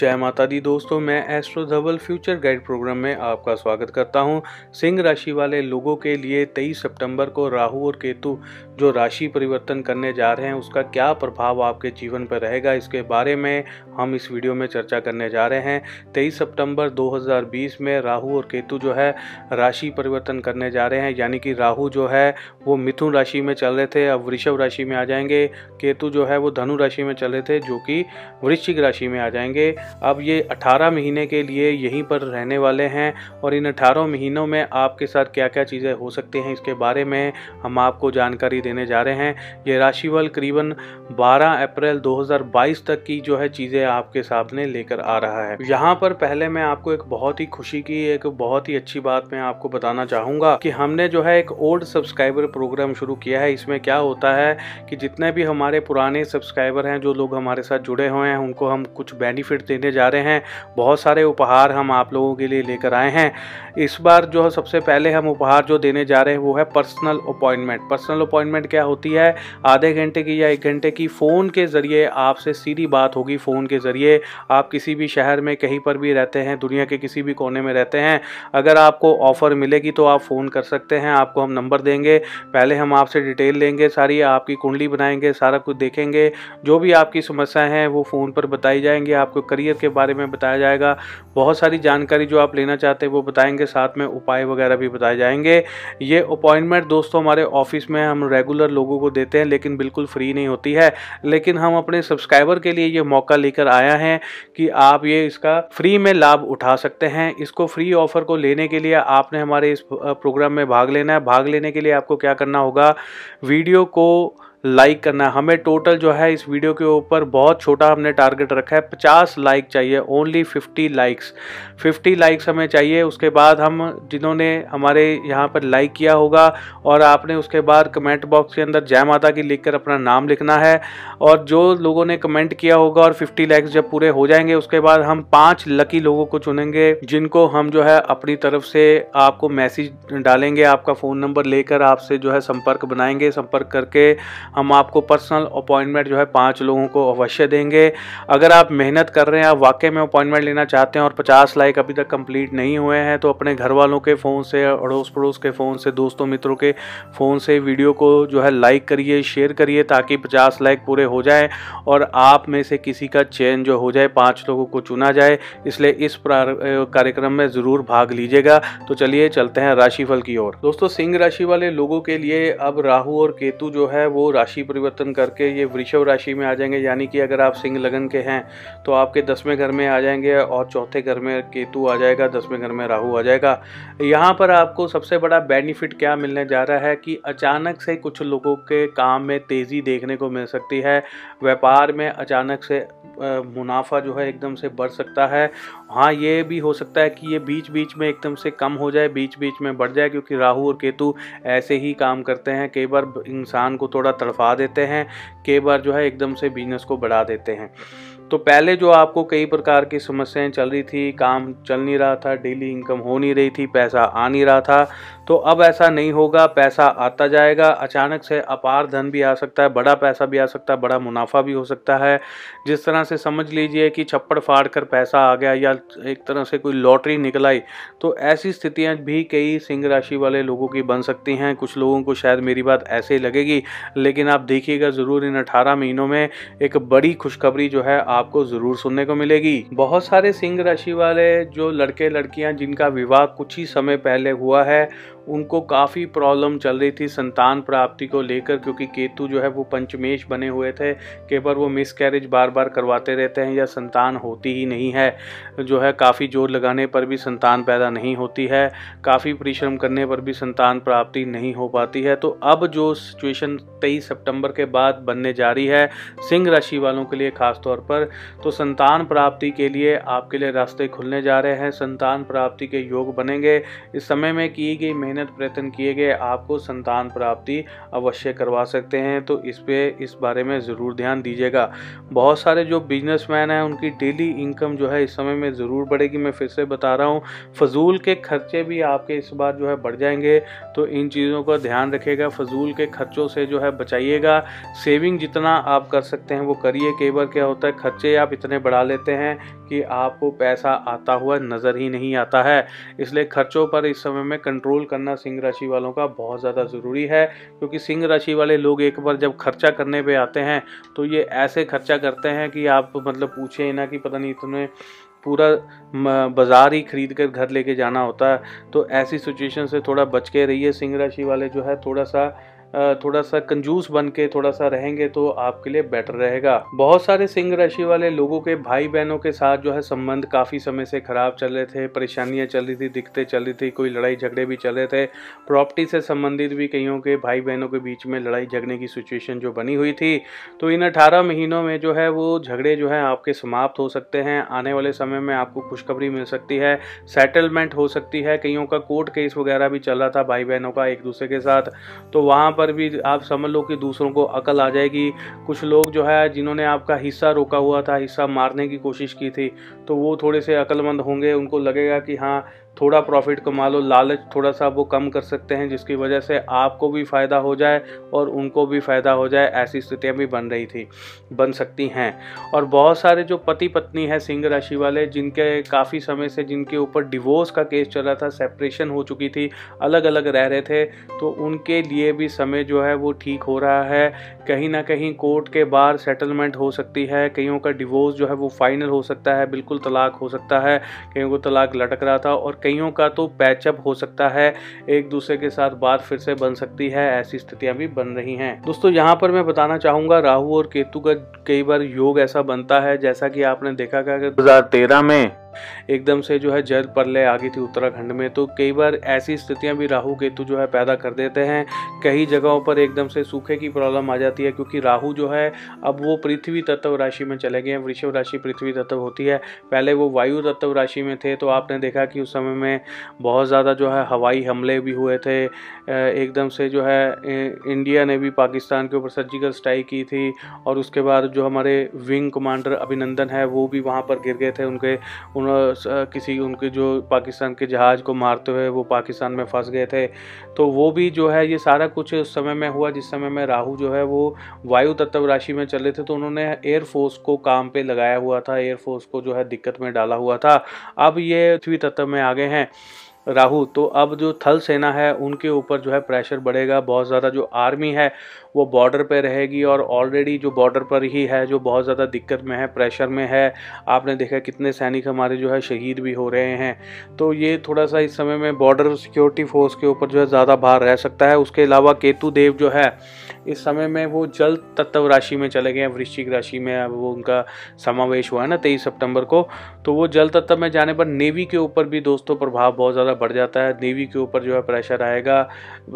जय माता दी। दोस्तों, मैं astro Dhaval future guide program में आपका स्वागत करता हूँ। सिंह राशि वाले लोगों के लिए 23 सितंबर को राहु और केतु जो राशि परिवर्तन करने जा रहे हैं, उसका क्या प्रभाव आपके जीवन पर रहेगा, इसके बारे में हम इस वीडियो में चर्चा करने जा रहे हैं। 23 सितंबर 2020 में राहु और केतु जो है, राशि परिवर्तन करने जा रहे हैं, यानी कि राहु जो है, वो मिथुन राशि में चल रहे थे, अब वृषभ राशि में आ जाएँगे, केतु जो है, वो धनु राशि में चल रहे थे, जो कि वृश्चिक राशि में आ जाएँगे। अब ये 18 महीने के लिए यहीं पर रहने वाले हैं और इन 18 महीनों में आपके साथ क्या क्या चीज़ें हो सकती हैं, इसके बारे में हम आपको जानकारी देने जा रहे हैं। ये राशिफल करीबन 12 अप्रैल 2022 तक की जो है चीज़ें आपके सामने लेकर आ रहा है। यहाँ पर पहले मैं आपको एक बहुत ही खुशी की, एक बहुत ही अच्छी बात मैं आपको बताना चाहूँगा कि हमने जो है एक ओल्ड सब्सक्राइबर प्रोग्राम शुरू किया है। इसमें क्या होता है कि जितने भी हमारे पुराने सब्सक्राइबर हैं, जो लोग हमारे साथ जुड़े हुए हैं, उनको हम कुछ बेनिफिट देने जा रहे हैं। बहुत सारे उपहार हम आप लोगों के लिए लेकर आए हैं। इस बार जो है सबसे पहले हम उपहार जो देने जा रहे हैं वो है पर्सनल अपॉइंटमेंट पर्सनल अपॉइंटमेंट क्या होती है? आधे घंटे की या एक घंटे की फ़ोन के ज़रिए आपसे सीधी बात होगी फ़ोन के ज़रिए। आप किसी भी शहर में कहीं पर भी रहते हैं, दुनिया के किसी भी कोने में रहते हैं। अगर आपको ऑफ़र मिलेगी तो आप फ़ोन कर सकते हैं, आपको हम नंबर देंगे। पहले हम आपसे डिटेल लेंगे, सारी आपकी कुंडली बनाएँगे, सारा कुछ देखेंगे। जो भी आपकी समस्याएँ हैं वो फ़ोन पर बताई जाएँगी, आपको करियर के बारे में बताया जाएगा। बहुत सारी जानकारी जो आप लेना चाहते हैं वो बताएँगे, साथ में उपाय वगैरह भी बताए जाएँगे। ये अपॉइंटमेंट दोस्तों हमारे ऑफ़िस में हम रेगुलर लोगों को देते हैं, लेकिन बिल्कुल फ्री नहीं होती है। लेकिन हम अपने सब्सक्राइबर के लिए ये मौका लेकर आया है कि आप ये इसका फ्री में लाभ उठा सकते हैं। इसको फ्री ऑफ़र को लेने के लिए आपने हमारे इस प्रोग्राम में भाग लेना है। भाग लेने के लिए आपको क्या करना होगा? वीडियो को लाइक करना है। हमें टोटल जो है इस वीडियो के ऊपर बहुत छोटा हमने टारगेट रखा है। पचास लाइक चाहिए only fifty likes fifty likes हमें चाहिए, उसके बाद हम जिन्होंने हमारे यहाँ पर लाइक किया होगा और आपने उसके बाद कमेंट बॉक्स के अंदर जय माता की लिख कर अपना नाम लिखना है और जो लोगों ने कमेंट किया होगा और फिफ्टी लाइक्स जब पूरे हो जाएँगे, उसके बाद हम पाँच लकी लोगों को चुनेंगे, जिनको हम जो है अपनी तरफ़ से आपको मैसेज डालेंगे, आपका फ़ोन नंबर लेकर आपसे जो है संपर्क बनाएँगे, संपर्क करके हम आपको पर्सनल अपॉइंटमेंट जो है पाँच लोगों को अवश्य देंगे। अगर आप मेहनत कर रहे हैं, आप वाकई में अपॉइंटमेंट लेना चाहते हैं और पचास लाइक अभी तक कंप्लीट नहीं हुए हैं तो अपने घर वालों के फ़ोन से अड़ोस पड़ोस के फ़ोन से, दोस्तों मित्रों के फ़ोन से वीडियो को जो है लाइक करिए शेयर करिए ताकि पचास लाइक पूरे हो जाए और आप में से किसी का चयन जो हो जाए, पाँच लोगों को चुना जाए। इसलिए इस कार्यक्रम में ज़रूर भाग लीजिएगा। तो चलिए चलते हैं राशिफल की ओर। दोस्तों सिंह राशि वाले लोगों के लिए अब राहु और केतु जो है वो राशि परिवर्तन करके ये वृषभ राशि में आ जाएँगे, यानी कि अगर आप सिंह लगन के हैं तो आपके दसवें घर में आ जाएँगे और चौथे घर में केतु आ जाएगा, दसवें घर में राहु आ जाएगा। यहाँ पर आपको सबसे बड़ा बेनिफिट क्या मिलने जा रहा है कि अचानक से कुछ लोगों के काम में तेज़ी देखने को मिल सकती है। व्यापार में अचानक से मुनाफा जो है एकदम से बढ़ सकता है। हाँ ये भी हो सकता है कि ये बीच बीच में एकदम से कम हो जाए बीच बीच में बढ़ जाए, क्योंकि राहु और केतु ऐसे ही काम करते हैं। कई बार इंसान को थोड़ा तड़फा देते हैं कई बार जो है एकदम से बिज़नेस को बढ़ा देते हैं। तो पहले जो आपको कई प्रकार की समस्याएँ चल रही थी, काम चल नहीं रहा था डेली इनकम हो नहीं रही थी, पैसा आ नहीं रहा था तो अब ऐसा नहीं होगा, पैसा आता जाएगा, अचानक से अपार धन भी आ सकता है, बड़ा पैसा भी आ सकता है, बड़ा मुनाफा भी हो सकता है। जिस तरह से समझ लीजिए कि छप्पड़ फाड़ कर पैसा आ गया या एक तरह से कोई लॉटरी निकल आई तो ऐसी स्थितियाँ भी कई सिंह राशि वाले लोगों की बन सकती हैं। कुछ लोगों को शायद मेरी बात ऐसे ही लगेगी, लेकिन आप देखिएगा ज़रूर इन अठारह महीनों में एक बड़ी खुशखबरी जो है आपको ज़रूर सुनने को मिलेगी। बहुत सारे सिंह राशि वाले जो लड़के लड़कियाँ जिनका विवाह कुछ ही समय पहले हुआ है उनको काफ़ी प्रॉब्लम चल रही थी संतान प्राप्ति को लेकर, क्योंकि केतु जो है वो पंचमेश बने हुए थे बार वो मिस कैरेज बार बार करवाते रहते हैं या संतान होती ही नहीं है। जो है काफ़ी ज़ोर लगाने पर भी संतान पैदा नहीं होती है, काफ़ी परिश्रम करने पर भी संतान प्राप्ति नहीं हो पाती है। तो अब जो सिचुएशन तेईस सितंबर के बाद बनने जा रही है, सिंह राशि वालों के लिए खास तौर पर तो संतान प्राप्ति के लिए आपके लिए रास्ते खुलने जा रहे हैं। संतान प्राप्ति के योग बनेंगे। इस समय में की गई मेहनत मेहनत प्रयत्न किए गए, आपको संतान प्राप्ति अवश्य करवा सकते हैं। तो इस पे, इस बारे में ज़रूर ध्यान दीजिएगा। बहुत सारे जो बिजनेसमैन हैं, उनकी डेली इनकम जो है, इस समय में ज़रूर बढ़ेगी। मैं फिर से बता रहा हूँ, फजूल के खर्चे भी आपके इस बार जो है, बढ़ जाएँगे। तो इन चीज़ों का ध्यान रखिएगा, फजूल के खर्चों से जो है, बचाइएगा। सेविंग जितना आप कर सकते हैं, वो करिए। कई बार क्या होता है, खर्चे आप इतने बढ़ा लेते हैं कि आपको पैसा आता हुआ नज़र ही नहीं आता है। इसलिए खर्चों पर इस समय में कंट्रोल करना सिंह राशि वालों का बहुत ज़्यादा ज़रूरी है, क्योंकि सिंह राशि वाले लोग एक बार जब खर्चा करने पे आते हैं तो ये ऐसे खर्चा करते हैं कि आप मतलब पूछे ना कि पता नहीं इतने पूरा बाज़ार ही खरीद कर घर लेके जाना होता है। तो ऐसी सिचुएशन से थोड़ा बच के रहिए, सिंह राशि वाले जो है थोड़ा सा थोड़ा सा कंजूस बन के थोड़ा सा रहेंगे तो आपके लिए बेटर रहेगा। बहुत सारे सिंह राशि वाले लोगों के भाई बहनों के साथ जो है संबंध काफ़ी समय से खराब चल रहे थे, परेशानियाँ चल रही थी, दिक्कतें चल रही थी, कोई लड़ाई झगड़े भी चल रहे थे। प्रॉपर्टी से संबंधित भी कईयों के भाई बहनों के बीच में लड़ाई झगड़े की सिचुएशन जो बनी हुई थी। तो इन अठारह महीनों में जो है वो झगड़े जो है आपके समाप्त हो सकते हैं। आने वाले समय में आपको खुशखबरी मिल सकती है सेटलमेंट हो सकती है। कईयों का कोर्ट केस वगैरह भी चल रहा था भाई बहनों का एक दूसरे के साथ। तो वहाँ पर भी आप समझ लो कि दूसरों को अकल आ जाएगी। कुछ लोग जो है, जिन्होंने आपका हिस्सा रोका हुआ था, हिस्सा मारने की कोशिश की थी तो वो थोड़े से अकलमंद होंगे। उनको लगेगा कि हाँ थोड़ा प्रॉफिट कमा लो, लालच थोड़ा सा वो कम कर सकते हैं, जिसकी वजह से आपको भी फ़ायदा हो जाए और उनको भी फ़ायदा हो जाए, ऐसी स्थितियाँ भी बन रही थी, बन सकती हैं। और बहुत सारे जो पति पत्नी हैं, सिंह राशि वाले, जिनके काफ़ी समय से जिनके ऊपर डिवोर्स का केस चल रहा था सेपरेशन हो चुकी थी अलग अलग रह रहे थे तो उनके लिए भी समय जो है वो ठीक हो रहा है। कहीं ना कहीं कोर्ट के बाहर सेटलमेंट हो सकती है, कईयों का डिवोर्स जो है वो फाइनल हो सकता है, बिल्कुल तलाक हो सकता है, कईयों को तलाक लटक रहा था और कईयों का तो पैचअप हो सकता है, एक दूसरे के साथ बात फिर से बन सकती है, ऐसी स्थितियाँ भी बन रही हैं। दोस्तों, यहाँ पर मैं बताना चाहूँगा, राहु और केतु का कई बार योग ऐसा बनता है, जैसा कि आपने देखा कि दो हज़ार तेरह में एकदम से जो है जल प्रलय आ गई थी उत्तराखंड में। तो कई बार ऐसी स्थितियाँ भी राहु केतु जो है पैदा कर देते हैं। कई जगहों पर एकदम से सूखे की प्रॉब्लम आ जाती है क्योंकि राहु जो है, अब वो पृथ्वी तत्व राशि में चले गए हैं। वृषभ राशि पृथ्वी तत्व होती है। पहले वो वायु तत्व राशि में थे तो आपने देखा कि उस समय में बहुत ज़्यादा जो है हवाई हमले भी हुए थे। एकदम से जो है इंडिया ने भी पाकिस्तान के ऊपर सर्जिकल स्ट्राइक की थी और उसके बाद जो हमारे विंग कमांडर अभिनंदन है, वो भी वहाँ पर गिर गए थे। उनके उन किसी उनके जो पाकिस्तान के जहाज़ को मारते हुए वो पाकिस्तान में फंस गए थे। तो वो भी जो है, ये सारा कुछ उस समय में हुआ, जिस समय में राहु जो है, वो वायु तत्व राशि में चले थे तो उन्होंने एयरफोर्स को काम पे लगाया हुआ था एयरफोर्स को जो है दिक्कत में डाला हुआ था। अब ये पृथ्वी तत्व में आ गए हैं, राहु। तो अब जो थल सेना है, उनके ऊपर जो है प्रेशर बढ़ेगा, बहुत ज़्यादा जो आर्मी है वो बॉर्डर पे रहेगी और ऑलरेडी जो बॉर्डर पर ही है, जो बहुत ज़्यादा दिक्कत में है प्रेशर में है, आपने देखा कितने सैनिक हमारे जो है शहीद भी हो रहे हैं। तो ये थोड़ा सा इस समय में बॉर्डर सिक्योरिटी फोर्स के ऊपर जो है ज़्यादा भार रह सकता है। उसके अलावा केतु देव जो है, इस समय में वो जल तत्व राशि में चले गए हैं, वृश्चिक राशि में अब वो उनका समावेश हुआ है ना तेईस सितंबर को। तो वो जल तत्व में जाने पर नेवी के ऊपर भी दोस्तों प्रभाव बहुत ज़्यादा बढ़ जाता है। नेवी के ऊपर जो है प्रेशर आएगा।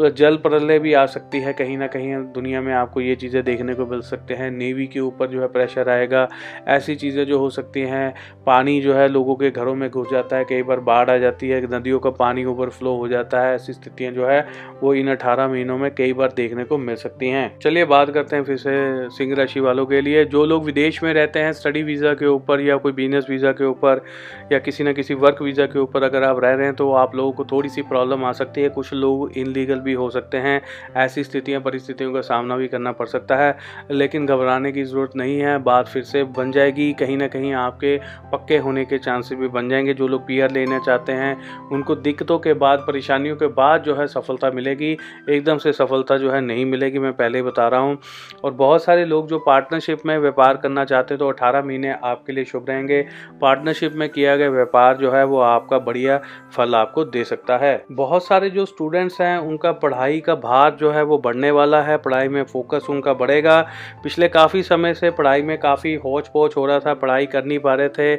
जल प्रलय भी आ सकती है कहीं ना कहीं दुनिया में आपको ये चीज़ें देखने को मिल सकते हैं। नेवी के ऊपर जो है प्रेशर आएगा। ऐसी चीज़ें जो हो सकती हैं, पानी जो है लोगों के घरों में घुस जाता है, कई बार बाढ़ आ जाती है, नदियों का पानी ओवरफ्लो हो जाता है। ऐसी स्थितियाँ जो है, वो इन अठारह महीनों में कई बार देखने को मिल सकती हैं। चलिए बात करते हैं फिर से सिंह राशि वालों के लिए। जो लोग विदेश में रहते हैं, स्टडी वीज़ा के ऊपर या कोई बिज़नेस वीज़ा के ऊपर या किसी न किसी वर्क वीज़ा के ऊपर अगर आप रह रहे हैं तो आप लोगों को थोड़ी सी प्रॉब्लम आ सकती है। कुछ लोग इनलीगल भी हो सकते हैं। ऐसी स्थितियाँ, परिस्थितियों का सामना भी करना पड़ सकता है, लेकिन घबराने की ज़रूरत नहीं है। बात फिर से बन जाएगी, कहीं ना कहीं आपके पक्के होने के चांसेस भी बन जाएँगे। जो लोग पी लेना चाहते हैं, उनको दिक्कतों के बाद, परेशानियों के बाद जो है सफलता मिलेगी। एकदम से सफलता जो है नहीं मिलेगी, मैं पहले ही बता रहा हूँ। और बहुत सारे लोग जो पार्टनरशिप में व्यापार करना चाहते हैं तो अठारह महीने आपके लिए शुभ रहेंगे। पार्टनरशिप में किया गया व्यापार जो है, वो आपका बढ़िया फल आपको दे सकता है। बहुत सारे जो स्टूडेंट्स हैं, उनका पढ़ाई का भार जो है, वो बढ़ने वाला है। पढ़ाई में फोकस उनका बढ़ेगा। पिछले काफ़ी समय से पढ़ाई में काफ़ी होच पोच हो रहा था पढ़ाई कर नहीं पा रहे थे।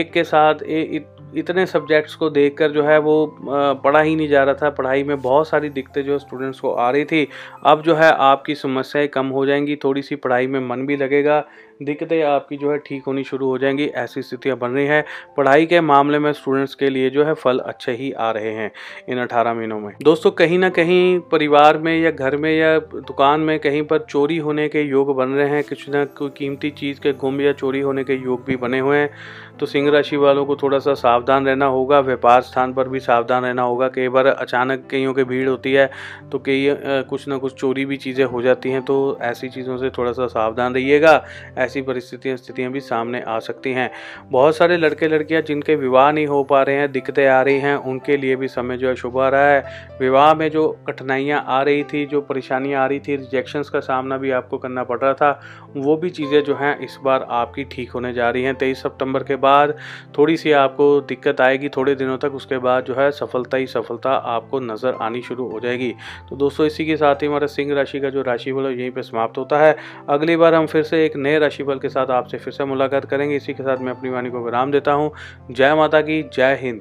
एक के साथ ए, इत, इतने सब्जेक्ट्स को देखकर जो है वो पढ़ा ही नहीं जा रहा था। पढ़ाई में बहुत सारी दिक्कतें जो स्टूडेंट्स को आ रही थी। अब जो है आपकी समस्याएँ कम हो जाएँगी थोड़ी सी पढ़ाई में मन भी लगेगा। दिक्कतें आपकी जो है ठीक होनी शुरू हो जाएँगी, ऐसी स्थितियाँ बन रही हैं। पढ़ाई के मामले में स्टूडेंट्स के लिए जो है फल अच्छे ही आ रहे हैं इन अठारह महीनों में। दोस्तों, कहीं ना कहीं परिवार में या घर में या दुकान में कहीं पर चोरी होने के योग बन रहे हैं, कुछ ना कोई कीमती चीज़ के गुम या चोरी होने के योग भी बने हुए हैं। तो सिंह राशि वालों को थोड़ा सा सावधान रहना होगा, व्यापार स्थान पर भी सावधान रहना होगा। कई बार अचानक कईयों की भीड़ होती है तो कई कुछ ना कुछ चोरी भी चीज़ें हो जाती हैं तो ऐसी चीज़ों से थोड़ा सा सावधान रहिएगा ऐसी परिस्थितियाँ, स्थितियाँ भी सामने आ सकती हैं। बहुत सारे लड़के लड़कियाँ जिनके विवाह नहीं हो पा रहे हैं, दिक्कतें आ रही हैं, उनके लिए भी समय जो है शुभ आ रहा है। विवाह में जो कठिनाइयाँ आ रही थी, जो परेशानियाँ आ रही थी रिजेक्शंस का सामना भी आपको करना पड़ रहा था, वो भी चीज़ें जो हैं इस बार आपकी ठीक होने जा रही हैं। तेईस सितंबर के बाद थोड़ी सी आपको दिक्कत आएगी, थोड़े दिनों तक उसके बाद जो है सफलता ही सफलता आपको नज़र आनी शुरू हो जाएगी। तो दोस्तों, इसी के साथ ही हमारा सिंह राशि का जो राशि है, यहीं पर समाप्त होता है। अगली बार हम फिर से एक नए राशिफल के साथ आपसे फिर से मुलाकात करेंगे। इसी के साथ मैं अपनी वाणी को विराम देता हूँ। जय माता की, जय हिंद।